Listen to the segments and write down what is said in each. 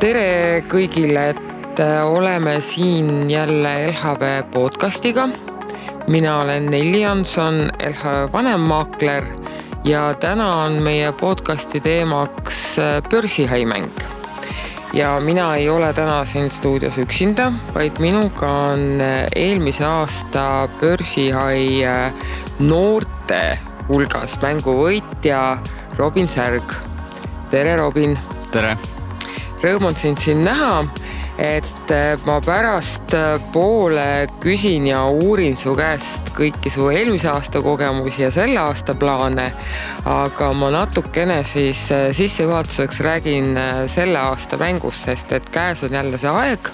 tere kõigile, et äh, oleme siin jälle LHV podcastiga. mina olen Nelli Janson, LHV vanemmaakler ja täna on meie podcasti teemaks äh, börsihaimäng. ja mina ei ole täna siin stuudios üksinda, vaid minuga on äh, eelmise aasta börsihai noorte hulgas mänguvõitja Robin Särg. tere, Robin. tere rõõm on sind siin näha. et äh, ma pärast äh, küsin ja uurin su käest kõiki su eelmise aasta kogemusi ja selle aasta plaane. aga ma natukene siis äh, sissejuhatuseks räägin selle aasta mängust, sest et käes on jälle see aeg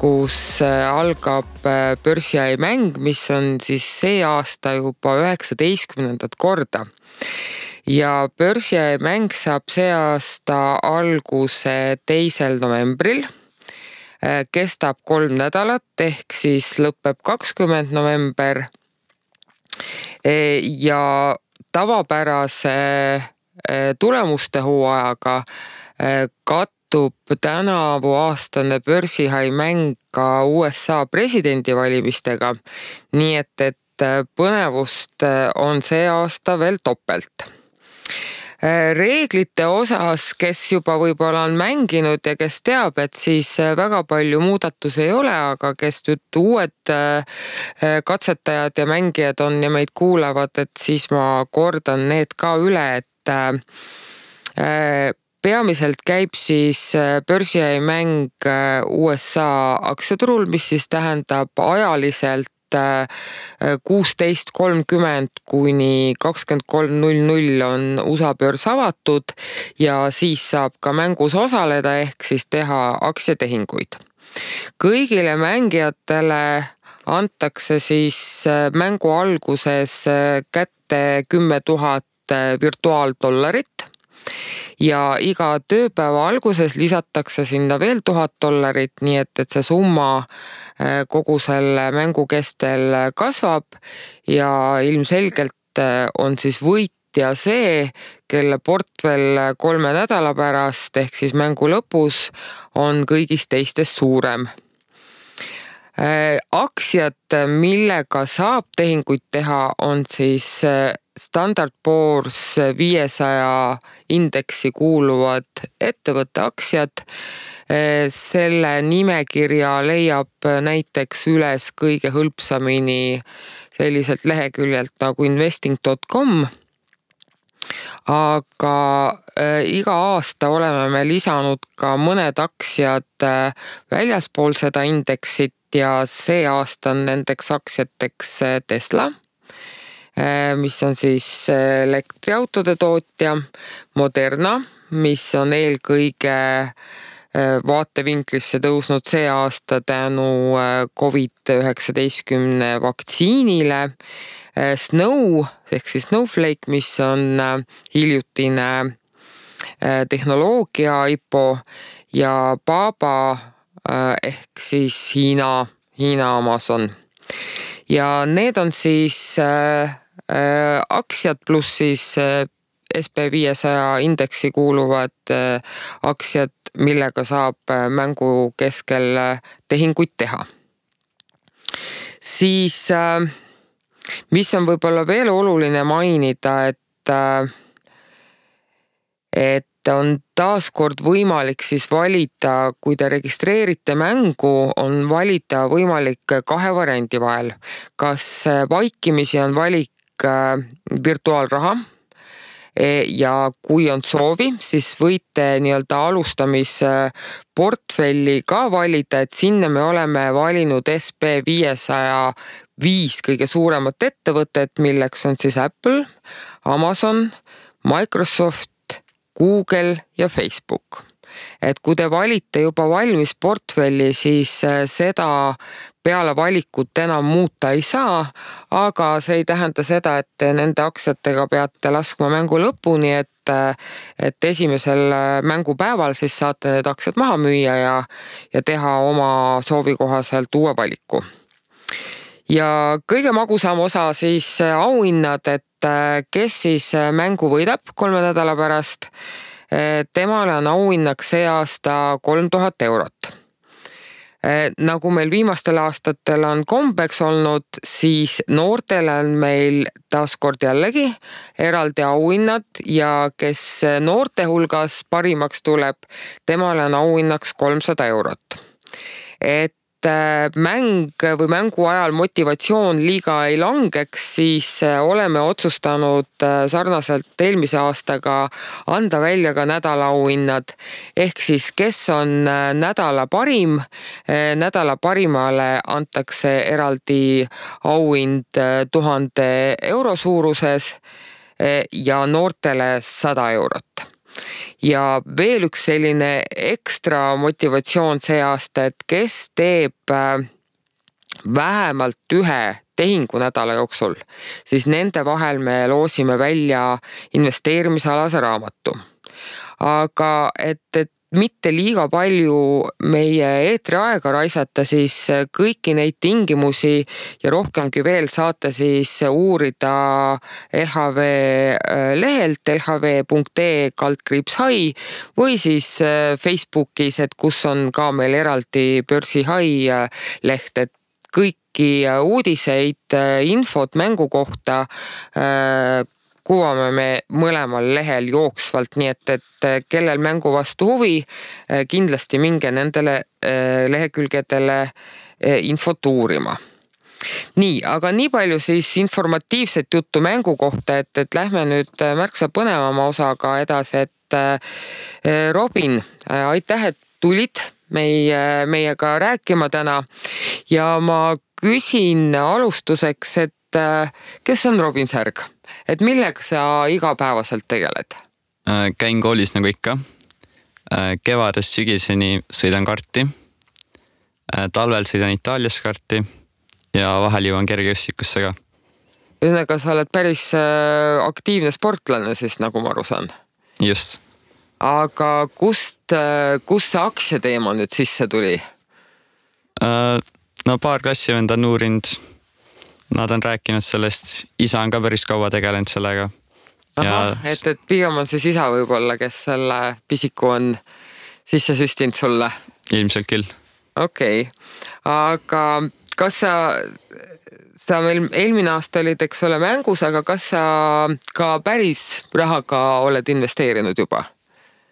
kus algab börsiai mäng, mis on siis see aasta juba üheksateistkümnendat korda ja börsimäng saab see aasta alguse teisel novembril. Äh, kestab kolm nädalat ehk siis lõpeb kakskümmend november. Äh, ja tavapärase äh, tulemuste hooajaga kattub tänavuaastane börsihai mäng ka USA presidendivalimistega. nii et, et põnevust on see aasta veel topelt reeglite osas, kes juba võib-olla on mänginud ja kes teab, et siis äh, väga palju muudatusi ei ole, aga kes nüüd uued äh, katsetajad ja mängijad on ja meid kuulavad, et siis ma kordan need ka üle, et peamiselt käib siis börsimäng USA aktsiaturul, mis siis tähendab ajaliselt Äh, kuusteist kolmkümmend kuni kakskümmend kolm null null on USA börs avatud ja siis saab ka mängus osaleda ehk siis teha aktsiatehinguid. kõigile mängijatele antakse siis äh, mängu alguses äh, kätte kümme tuhat virtuaaldollarit ja iga tööpäeva alguses lisatakse sinna veel tuhat dollarit, nii et, et see summa äh, kogu selle mängu kestel kasvab. Ja ilmselgelt äh, on siis võitja see, kelle portfell kolme nädala pärast ehk siis mängu lõpus on kõigist teistest suurem. äh, aktsiad, millega saab tehinguid teha, on siis Standard Poor's viiesaja indeksi kuuluvad ettevõtte aktsiad. selle nimekirja leiab näiteks üles kõige hõlpsamini selliselt leheküljelt nagu investing.com aga äh, iga aasta oleme me lisanud ka mõned aktsiad äh, väljaspool seda indeksit ja see aasta on nendeks aktsiateks äh, Tesla Äh, mis on siis äh, elektriautode tootja, Moderna, mis on eelkõige vaatevinklisse tõusnud see aasta tänu Covid-19 vaktsiinile. Snow ehk siis Snowflake, mis on hiljutine tehnoloogia IPO ja Baba ehk siis Hiina, Hiina Amazon. ja need on siis äh, Äh, aktsiad pluss siis äh, SB viiesaja indeksi kuuluvad äh, aktsiad, millega saab mängu keskel tehinguid teha. siis mis on võib-olla veel oluline mainida, et et on taaskord võimalik siis valida, kui te registreerite mängu, on valida võimalik kahe variandi vahel. kas vaikimisi on valik Äh, virtuaalraha e, ja kui on soovi, siis võite nii-öelda alustamisportfelli ka valida, et sinna me oleme valinud SB viiesaja viis kõige suuremat ettevõtet, milleks on siis Apple, Amazon, Microsoft, Google ja Facebook et kui te valite juba valmis portfelli, siis äh, seda peale valikut enam muuta ei saa. aga see ei tähenda seda, et te nende aktsiatega peate laskma mängu lõpuni, et, äh, et esimesel äh, mängupäeval siis saate need aktsiad maha müüa ja, ja teha oma soovi kohaselt uue valiku ja kõige magusam osa siis auhinnad, et kes siis mängu võidab kolme nädala pärast temale on auhinnaks see aasta kolm tuhat eurot nagu meil viimastel aastatel on kombeks olnud, siis noortele on meil taaskord jällegi eraldi auhinnad ja kes noorte hulgas parimaks tuleb, temale on auhinnaks kolmsada eurot. et Äh, mäng või mängu ajal motivatsioon liiga ei langeks, siis äh, oleme otsustanud äh, sarnaselt eelmise aastaga anda välja ka nädalaauhinnad. ehk siis, kes on nädala parim, nädala parimale antakse eraldi auhind tuhande euro suuruses ja noortele sada eurot ja veel üks selline ekstra motivatsioon see aasta, et kes teeb äh, vähemalt ühe tehingu nädala jooksul, siis nende vahel me loosime välja investeerimisalase raamatu. aga et, et mitte liiga palju meie eetriaega raisata, siis kõiki neid tingimusi ja rohkemgi veel saate siis uurida LHV äh, lehelt lhv.ee kaldkriips hai või siis äh, Facebookis, et kus on ka meil eraldi börsi hai äh, leht, et kõiki uudiseid, infot mängu kohta kuvame me mõlemal lehel jooksvalt, nii et, et kellel mängu vastu huvi, eh, kindlasti minge nendele eh, lehekülgedele eh, infot uurima nii, aga nii palju siis informatiivset juttu mängu kohta, et, et lähme nüüd märksa põnevama osaga edasi, et Robin, aitäh, et tulid meie, meiega rääkima täna ja ma küsin alustuseks, et kes on Robin Särg? Et millega sa igapäevaselt tegeled? Äh, käin koolis nagu ikka. Äh, kevadest sügiseni sõidan karti. Äh, talvel sõidan Itaalias karti ja vahel jõuan kergejõustikusse ka. ühesõnaga, sa oled päris aktiivne sportlane siis, nagu ma aru saan? just. aga kust, kust see aktsiateema nüüd sisse tuli? no paar klassivenda on uurinud nad on rääkinud sellest, isa on ka päris kaua tegelenud sellega. ahah, et, et pigem on siis isa võib-olla, kes selle pisiku on sisse süstinud sulle? ilmselt küll. okei okay., aga kas sa, sa meil eelmine aasta olid, eks ole, mängus, aga kas sa ka päris rahaga oled investeerinud juba?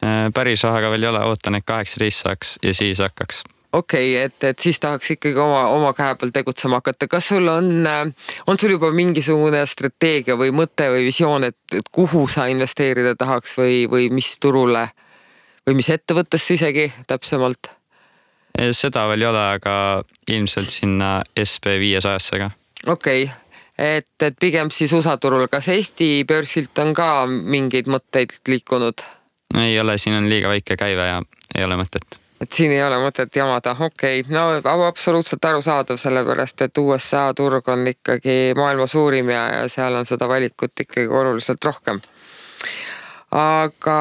Äh, päris rahaga veel ei ole, ootan, et kaheksateist saaks ja siis hakkaks okei okay,, et, et siis tahaks ikkagi oma, oma käe peal tegutsema hakata. kas sul on, on sul juba mingisugune strateegia või mõte või visioon, et, et kuhu sa investeerida tahaks või, või mis turule või mis ettevõttesse isegi täpsemalt? seda veel ei ole, aga ilmselt sinna SB viiesajasse ka. okei okay et, et pigem siis USA turul, kas Eesti börsilt on ka mingeid mõtteid liikunud? ei ole, siin on liiga väike käive ja ei ole mõtet et siin ei ole mõtet jamada, okei okay., no absoluutselt arusaadav, sellepärast et USA turg on ikkagi maailma suurim ja, ja seal on seda valikut ikkagi oluliselt rohkem. aga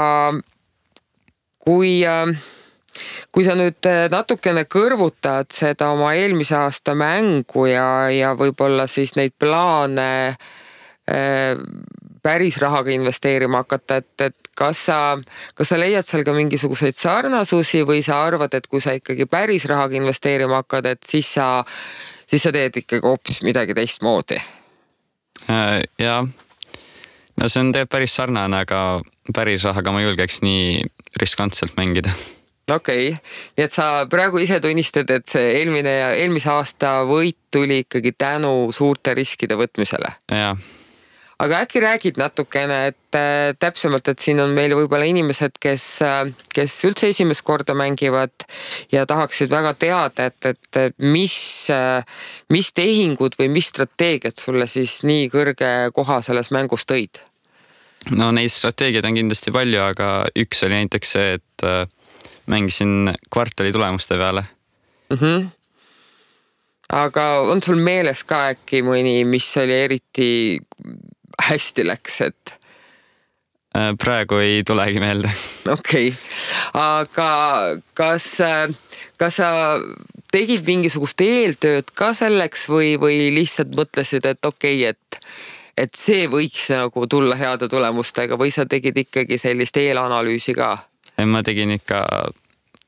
kui, kui sa nüüd natukene kõrvutad seda oma eelmise aasta mängu ja, ja võib-olla siis neid plaane päris rahaga investeerima hakata, et, et kas sa, kas sa leiad seal ka mingisuguseid sarnasusi või sa arvad, et kui sa ikkagi päris rahaga investeerima hakkad, et siis sa, siis sa teed ikkagi hoopis midagi teistmoodi? Äh, jah, no see on tegelikult päris sarnane, aga päris rahaga ma julgeks nii riskantselt mängida okei okay., nii et sa praegu ise tunnistad, et see eelmine eelmise aasta võit tuli ikkagi tänu suurte riskide võtmisele? jah aga äkki räägid natukene, et äh, täpsemalt, et siin on meil võib-olla inimesed, kes, äh, kes üldse esimest korda mängivad ja tahaksid väga teada, et, et mis, äh, mis tehingud või mis strateegiad sulle siis nii kõrge koha selles mängus tõid? no neid strateegiaid on kindlasti palju, aga üks oli näiteks see, et mängisin kvartali tulemuste peale mm. -hmm aga on sul meeles ka äkki mõni, mis oli eriti hästi läks, et? Äh, praegu ei tulegi meelde. okei okay., aga kas, kas sa tegid mingisugust eeltööd ka selleks või, või lihtsalt mõtlesid, et okei okay,, et et see võiks nagu tulla heade tulemustega või sa tegid ikkagi sellist eelanalüüsi ka? ma tegin ikka,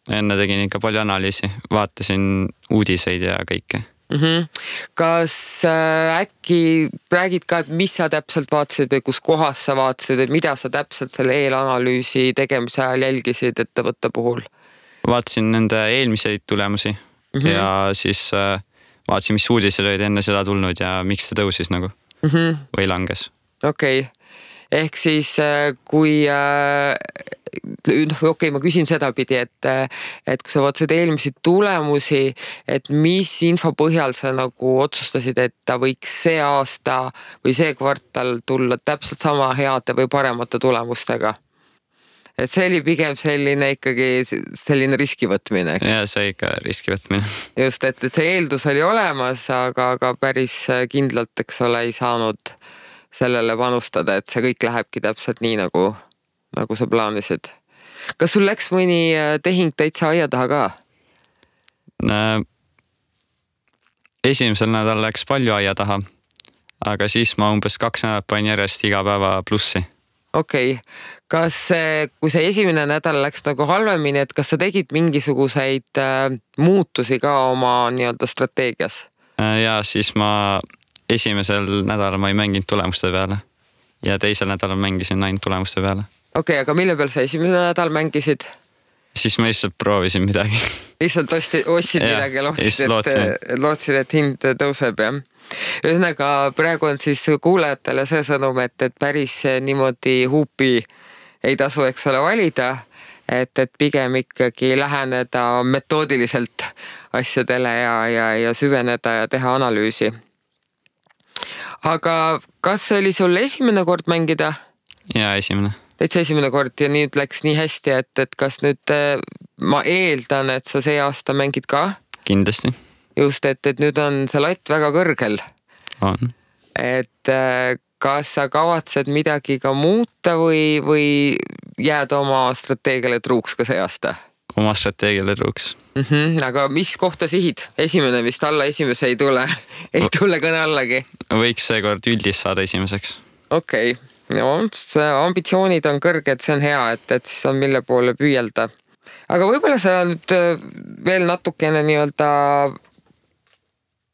enne tegin ikka palju analüüsi, vaatasin uudiseid ja kõike mm. -hmm. kas äh, äkki räägid ka, et mis sa täpselt vaatasid või kus kohas sa vaatasid, et mida sa täpselt selle eelanalüüsi tegemise ajal jälgisid ettevõtte puhul? vaatasin nende eelmiseid tulemusi mm -hmm. ja siis äh, vaatasin, mis uudised olid enne seda tulnud ja miks ta tõusis nagu mm -hmm. või langes. okei okay., ehk siis äh, kui äh, noh, okei okay,, ma küsin sedapidi, et, et kui sa vaatasid eelmisi tulemusi, et mis info põhjal sa nagu otsustasid, et ta võiks see aasta või see kvartal tulla täpselt sama heade või paremate tulemustega? et see oli pigem selline ikkagi selline riski võtmine, eks? ja see ikka riski võtmine. just, et, et see eeldus oli olemas, aga, aga päris kindlalt, eks ole, ei saanud sellele panustada, et see kõik lähebki täpselt nii nagu nagu sa plaanisid. kas sul läks mõni äh, tehing täitsa aia taha ka? esimesel nädalal läks palju aia taha, aga siis ma umbes kaks nädalat panin järjest iga päeva plussi. okei okay., kas, kui see esimene nädal läks nagu halvemini, et kas sa tegid mingisuguseid äh, muutusi ka oma nii-öelda strateegias? Äh, ja siis ma esimesel nädalal ma ei mänginud tulemuste peale ja teisel nädalal mängisin ainult tulemuste peale okei okay,, aga mille peal sa esimene nädal mängisid? siis ma lihtsalt proovisin midagi. lihtsalt ostsid ja, midagi ja lootsid, et, lootsid, et hind tõuseb jah? ühesõnaga praegu on siis kuulajatele see sõnum, et, et päris niimoodi huupi ei tasu, eks ole, valida. et, et pigem ikkagi läheneda metoodiliselt asjadele ja, ja, ja süveneda ja teha analüüsi. aga kas see oli sul esimene kord mängida? ja esimene täitsa esimene kord ja nüüd läks nii hästi, et, et kas nüüd äh, ma eeldan, et sa see aasta mängid ka? kindlasti. just, et, et nüüd on see latt väga kõrgel. on. et äh, kas sa kavatsed midagi ka muuta või, või jääd oma strateegiale truuks ka see aasta? oma strateegiale truuks mm. -hmm, aga mis kohta sihid? esimene vist alla esimese ei tule ei tule kõne allagi. võiks seekord üldist saada esimeseks. okei okay no ambitsioonid on kõrged, see on hea, et, et siis on, mille poole püüelda. aga võib-olla sa nüüd äh, veel natukene nii-öelda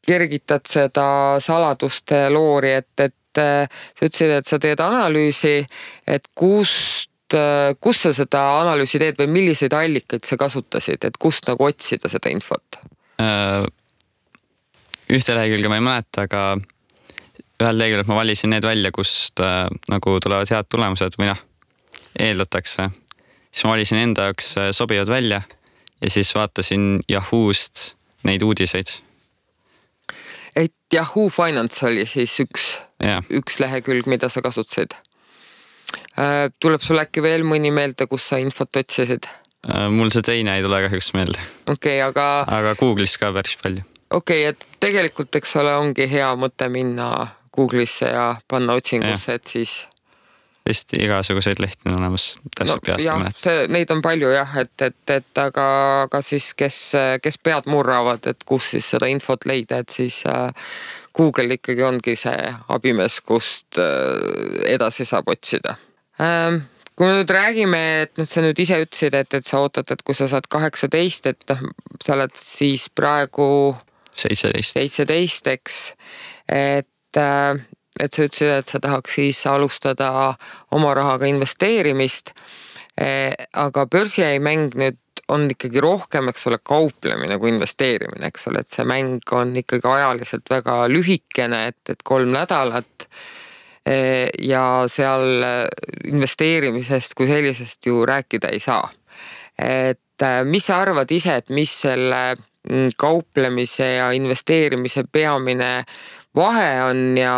kergitad seda saladuste loori, et, et äh, sa ütlesid, et sa teed analüüsi, et kust, äh, kus sa seda analüüsi teed või milliseid allikaid sa kasutasid, et kust nagu otsida seda infot? ühte lehekülge ma ei mäleta, aga ühel leheküljel ma valisin need välja, kust äh, nagu tulevad head tulemused või noh, eeldatakse. siis ma valisin enda jaoks äh, sobivad välja ja siis vaatasin Yahoo'st neid uudiseid. et Yahoo Finance oli siis üks, üks lehekülg, mida sa kasutasid äh,. tuleb sul äkki veel mõni meelde, kus sa infot otsisid äh,? mul see teine ei tule kahjuks meelde. okei okay,, aga. aga Google'is ka päris palju okei okay,, et tegelikult, eks ole, ongi hea mõte minna Google'isse ja panna otsingusse, et siis. vist igasuguseid lehti on olemas, täpselt no, peast ei mäleta. Neid on palju jah, et, et, et aga, aga siis, kes, kes pead murravad, et kus siis seda infot leida, et siis äh, Google ikkagi ongi see abimees, kust äh, edasi saab otsida ähm, kui me nüüd räägime, et nüüd sa nüüd ise ütlesid, et, et sa ootad, et kui sa saad kaheksateist, et noh, sa oled siis praegu seitseteist, seitseteist, eks. et äh, et sa ütlesid, et sa tahaks siis alustada oma rahaga investeerimist. Äh, aga börsiärimäng nüüd on ikkagi rohkem, eks ole, kauplemine kui investeerimine, eks ole, et see mäng on ikkagi ajaliselt väga lühikene, et, et kolm nädalat. Äh, ja seal investeerimisest kui sellisest ju rääkida ei saa. et mis sa arvad ise, et mis selle mm, kauplemise ja investeerimise peamine vahe on ja,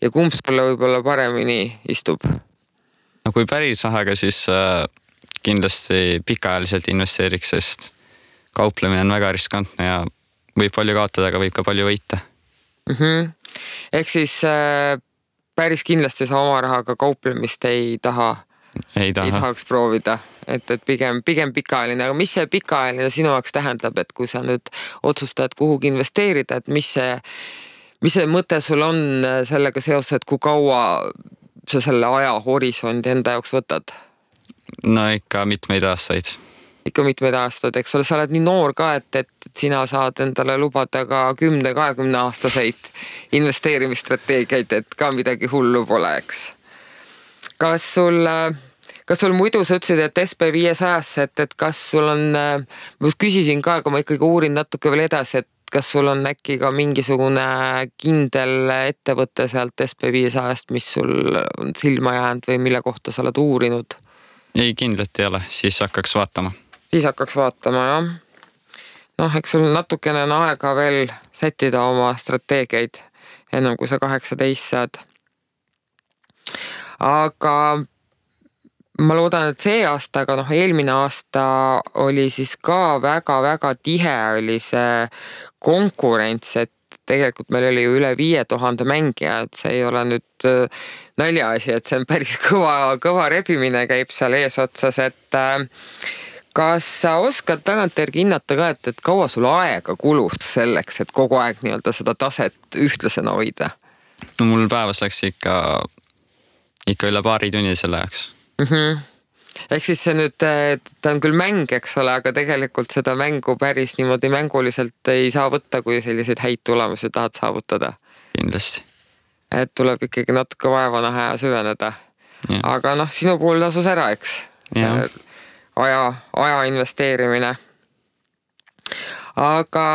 ja kumb sulle võib-olla paremini istub? no kui päris rahaga, siis äh, kindlasti pikaajaliselt investeeriks, sest kauplemine on väga riskantne ja võib palju kaotada, aga võib ka palju võita mm. -hmm. ehk siis äh, päris kindlasti sa oma rahaga kauplemist ei taha? ei taha. ei tahaks proovida, et, et pigem, pigem pikaajaline, aga mis see pikaajaline sinu jaoks tähendab, et kui sa nüüd otsustad kuhugi investeerida, et mis see mis see mõte sul on sellega seoses, et kui kaua sa selle ajahorisondi enda jaoks võtad? no ikka mitmeid aastaid. ikka mitmeid aastaid, eks ole, sa oled nii noor ka, et, et sina saad endale lubada ka kümne, kahekümne aastaseid investeerimisstrateegiaid, et ka midagi hullu pole, eks. kas sul kas sul muidu sa ütlesid, et SB viiesajasse, et, et kas sul on, ma küsisin ka, aga ma ikkagi uurin natuke veel edasi, et kas sul on äkki ka mingisugune kindel ettevõte sealt SB viiesajast, mis sul on silma jäänud või mille kohta sa oled uurinud? ei, kindlasti ei ole, siis hakkaks vaatama. siis hakkaks vaatama jah. noh, eks sul natukene on aega veel sättida oma strateegiaid, ennem kui sa kaheksateist saad. aga ma loodan, et see aasta, aga noh, eelmine aasta oli siis ka väga-väga tihe oli see konkurents, et tegelikult meil oli ju üle viie tuhande mängija, et see ei ole nüüd äh, naljaasi, et see on päris kõva, kõva rebimine käib seal eesotsas, et äh, kas sa oskad tagantjärgi hinnata ka, et, et kaua sul aega kulus selleks, et kogu aeg nii-öelda seda taset ühtlasena hoida? no mul päevas läks ikka, ikka üle paari tunni selle jaoks mm. -hmm ehk siis see nüüd, ta on küll mäng, eks ole, aga tegelikult seda mängu päris niimoodi mänguliselt ei saa võtta, kui selliseid häid tulemusi tahad saavutada. kindlasti. et tuleb ikkagi natuke vaeva näha ja süveneda. aga noh, sinu puhul tasus ära, eks. aja, aja investeerimine. aga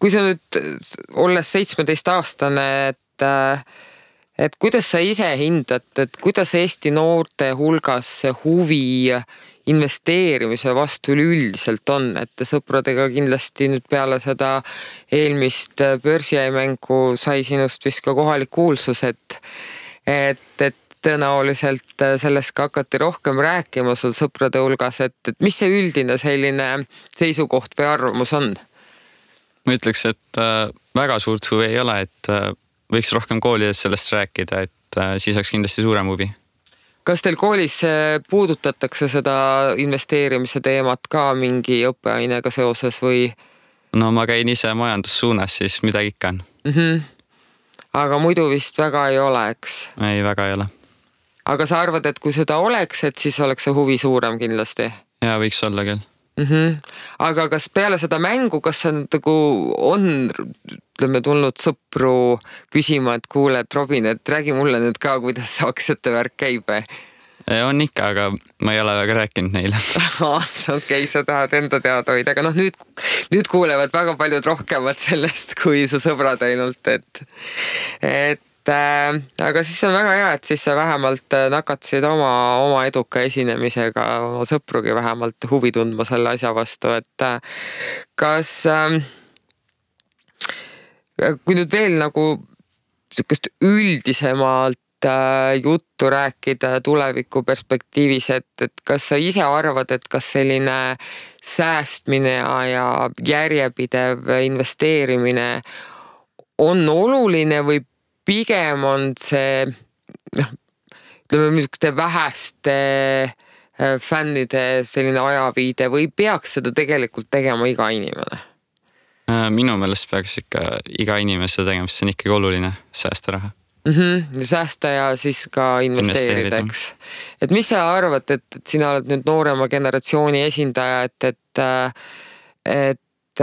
kui sa nüüd, olles seitsmeteistaastane, et äh, et kuidas sa ise hindad, et kuidas Eesti noorte hulgas see huvi investeerimise vastu üleüldiselt on, et sõpradega kindlasti nüüd peale seda eelmist börsiäimängu sai sinust vist ka kohalik kuulsus, et, et, et tõenäoliselt sellest ka hakati rohkem rääkima sul sõprade hulgas, et, et mis see üldine selline seisukoht või arvamus on? ma ütleks, et äh, väga suurt huvi ei ole, et äh, võiks rohkem koolides sellest rääkida, et äh, siis oleks kindlasti suurem huvi. kas teil koolis äh, puudutatakse seda investeerimise teemat ka mingi õppeainega seoses või? no ma käin ise majandussuunas, siis midagi ikka on mm. -hmm. aga muidu vist väga ei ole, eks? ei, väga ei ole. aga sa arvad, et kui seda oleks, et siis oleks see huvi suurem kindlasti? ja võiks olla küll mm. -hmm. aga kas peale seda mängu, kas on nagu on ütleme tulnud sõpru küsima, et kuule, et Robin, et räägi mulle nüüd ka, kuidas see aktsiate värk käib? on ikka, aga ma ei ole väga rääkinud neile okei sa tahad enda teada hoida, aga noh, nüüd, nüüd kuulevad väga paljud rohkemat sellest kui su sõbrad ainult, et, et äh, aga siis on väga hea, et siis sa vähemalt äh, nakatasid oma, oma eduka esinemisega oma sõprugi vähemalt huvi tundma selle asja vastu, et äh, kas äh, kui nüüd veel nagu sihukest üldisemalt äh, juttu rääkida tuleviku perspektiivis, et, et kas sa ise arvad, et kas selline säästmine ja järjepidev investeerimine on oluline või pigem on see noh, ütleme niisuguste väheste äh, fännide selline ajaviide või peaks seda tegelikult tegema iga inimene? Äh, minu meelest peaks ikka iga inimese tegema, sest see on ikkagi oluline, säästa raha mm. -hmm. säästa ja siis ka investeerida, eks. et mis sa arvad, et, et sina oled nüüd noorema generatsiooni esindaja, et, et, äh, et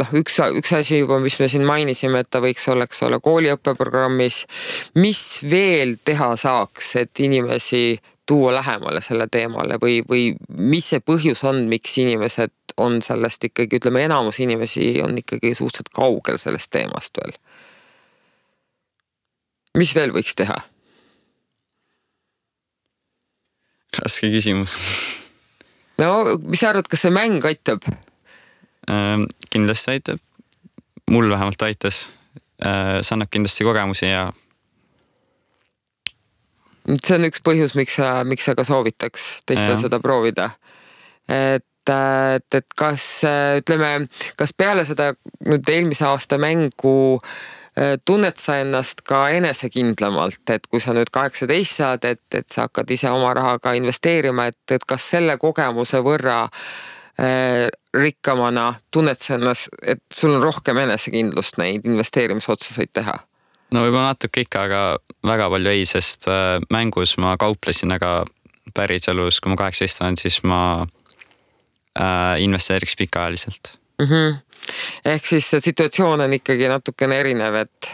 noh, üks, üks asi juba, mis me siin mainisime, et ta võiks olla, eks ole, kooliõppeprogrammis. mis veel teha saaks, et inimesi tuua lähemale selle teemale või, või mis see põhjus on, miks inimesed on sellest ikkagi, ütleme, enamus inimesi on ikkagi suhteliselt kaugel sellest teemast veel. mis veel võiks teha? raske küsimus no mis sa arvad, kas see mäng aitab? Ehm, kindlasti aitab. mul vähemalt aitas. Ehm, see annab kindlasti kogemusi ja. see on üks põhjus, miks sa, miks sa ka soovitaks teistel seda proovida. et et, et kas ütleme, kas peale seda nüüd eelmise aasta mängu äh, tunned sa ennast ka enesekindlamalt, et kui sa nüüd kaheksateist saad, et, et sa hakkad ise oma raha ka investeerima, et, et kas selle kogemuse võrra äh, rikkamana tunned sa ennast, et sul on rohkem enesekindlust neid investeerimisotsuseid teha? no võib-olla natuke ikka, aga väga palju ei, sest äh, mängus ma kauplesin, aga päriselus, kui ma kaheksateist olen, siis ma äh, investeeriks pikaajaliselt mm. -hmm. ehk siis see situatsioon on ikkagi natukene erinev, et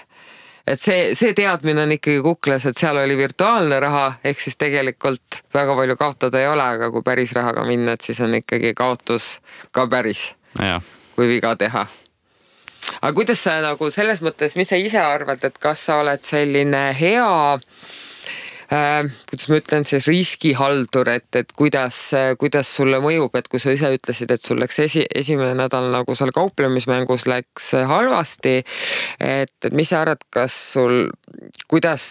et see, see teadmine on ikkagi kuklas, et seal oli virtuaalne raha, ehk siis tegelikult väga palju kaotada ei ole, aga kui päris rahaga minna, et siis on ikkagi kaotus ka päris, kui viga teha. aga kuidas sa nagu selles mõttes, mis sa ise arvad, et kas sa oled selline hea kuidas ma ütlen siis riskihaldur, et, et kuidas, kuidas sulle mõjub, et kui sa ise ütlesid, et sul läks esi, esimene nädal nagu seal kauplemismängus läks halvasti. et, et mis sa arvad, kas sul, kuidas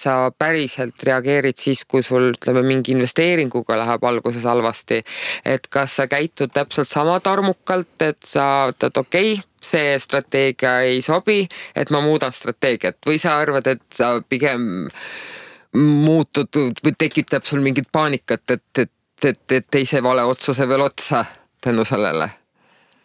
sa päriselt reageerid siis, kui sul ütleme mingi investeeringuga läheb alguses halvasti. et kas sa käitud täpselt sama tarmukalt, et sa ütled okei okay, see strateegia ei sobi, et ma muudan strateegiat või sa arvad, et sa pigem muututud või tekitab sul mingit paanikat, et, et, et, et teise vale otsuse veel otsa tänu sellele?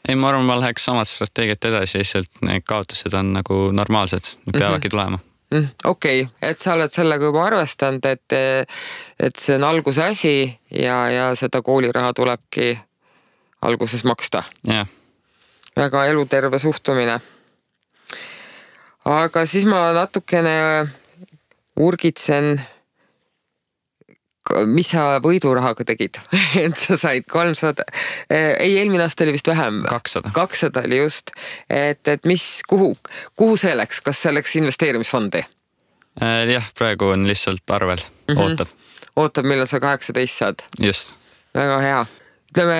ei, ma arvan, ma läheks samat strateegiat edasi, lihtsalt need kaotused on nagu normaalsed, need peavadki mm -hmm. tulema mm,. okei okay., et sa oled sellega juba arvestanud, et, et see on alguse asi ja, ja seda kooliraha tulebki alguses maksta. jah. väga eluterve suhtumine. aga siis ma natukene urgitsen. mis sa võidurahaga tegid et sa said kolmsada, ei eelmine aasta oli vist vähem. kakssada. kakssada oli just, et, et mis, kuhu, kuhu see läks, kas see läks investeerimisfondi? Äh, jah, praegu on lihtsalt arvel mm, -hmm. ootab. ootab, millal sa kaheksateist saad? just. väga hea. ütleme,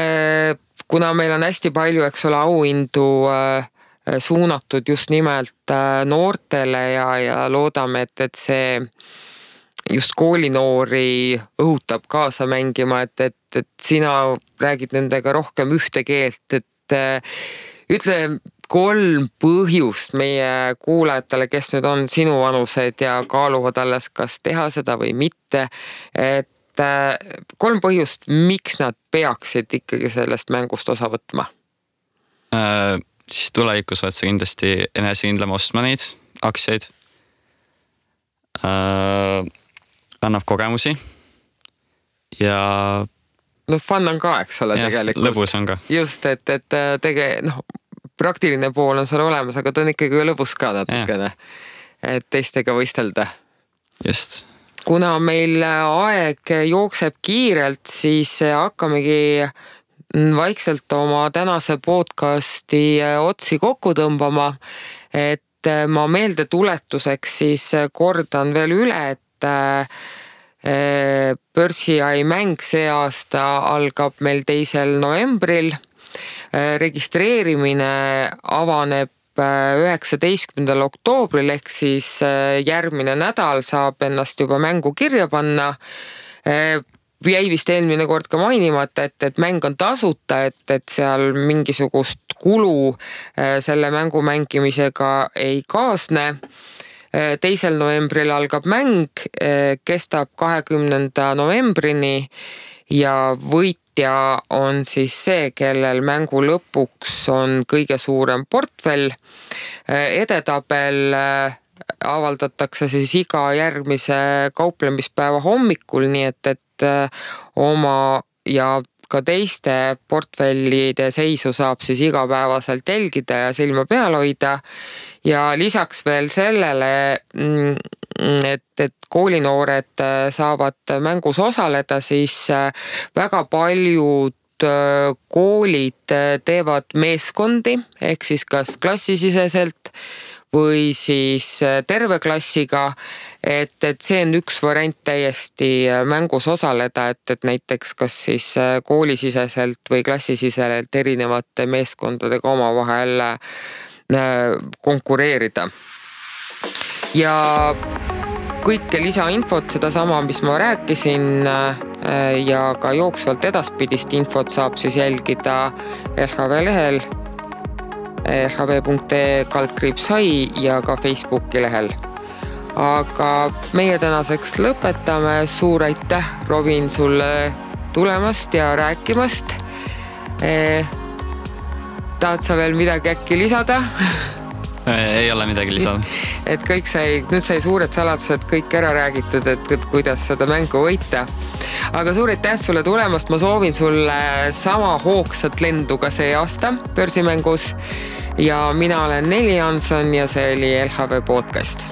kuna meil on hästi palju, eks ole, auhindu äh, Äh, suunatud just nimelt äh, noortele ja, ja loodame, et, et see just koolinoori õhutab kaasa mängima, et, et, et sina räägid nendega rohkem ühte keelt, et äh, ütle kolm põhjust meie kuulajatele, kes nüüd on sinuvanused ja kaaluvad alles, kas teha seda või mitte. et kolm põhjust, miks nad peaksid ikkagi sellest mängust osa võtma äh siis tulevikus oled sa kindlasti enesekindlam ostma neid aktsiaid äh,. annab kogemusi ja. noh, fun on ka, eks ole, tegelikult. lõbus on ka. just, et, et äh, tege-, noh, praktiline pool on seal olemas, aga ta on ikkagi lõbus ka natukene. et teistega võistelda. just kuna meil aeg jookseb kiirelt, siis hakkamegi vaikselt oma tänase podcasti äh, otsi kokku tõmbama. et äh, ma meeldetuletuseks siis äh, kordan veel üle, et börsiai mäng see aasta algab meil teisel novembril. registreerimine avaneb üheksateistkümnendal oktoobril ehk siis järgmine nädal saab ennast juba mängu kirja panna jäi vist eelmine kord ka mainimata, et, et mäng on tasuta, et, et seal mingisugust kulu äh, selle mängu mängimisega ei kaasne. Äh, teisel novembril algab mäng, äh, kestab kahekümnenda novembrini ja võitja on siis see, kellel mängu lõpuks on kõige suurem portfell. edetabel avaldatakse siis iga järgmise kauplemispäeva hommikul, nii et, et Äh, oma ja ka teiste portfellide seisu saab siis igapäevaselt jälgida ja silma peal hoida. ja lisaks veel sellele, mm, et, et koolinoored äh, saavad mängus osaleda, siis äh, väga paljud koolid teevad meeskondi ehk siis kas klassisiseselt või siis äh, terve klassiga. et, et see on üks variant täiesti äh, mängus osaleda, et, et näiteks kas siis äh, koolisiseselt või klassisiseselt erinevate meeskondadega omavahel konkureerida. ja kõike lisainfot, sedasama, mis ma rääkisin ja ka jooksvalt edaspidist infot saab siis jälgida LHV lehel hv.ee kaldkriips hai ja ka Facebooki lehel. aga meie tänaseks lõpetame, suur aitäh, Robin, sulle tulemast ja rääkimast. Eh, tahad sa veel midagi äkki lisada? ei ole midagi lisada. et kõik sai, nüüd sai suured saladused kõik ära räägitud, et, et kuidas seda mängu võita. Aga suur aitäh sulle tulemast, ma soovin sulle sama hoogsat lendu ka see aasta börsimängus. ja mina olen Neli Hanson ja see oli LHV podcast.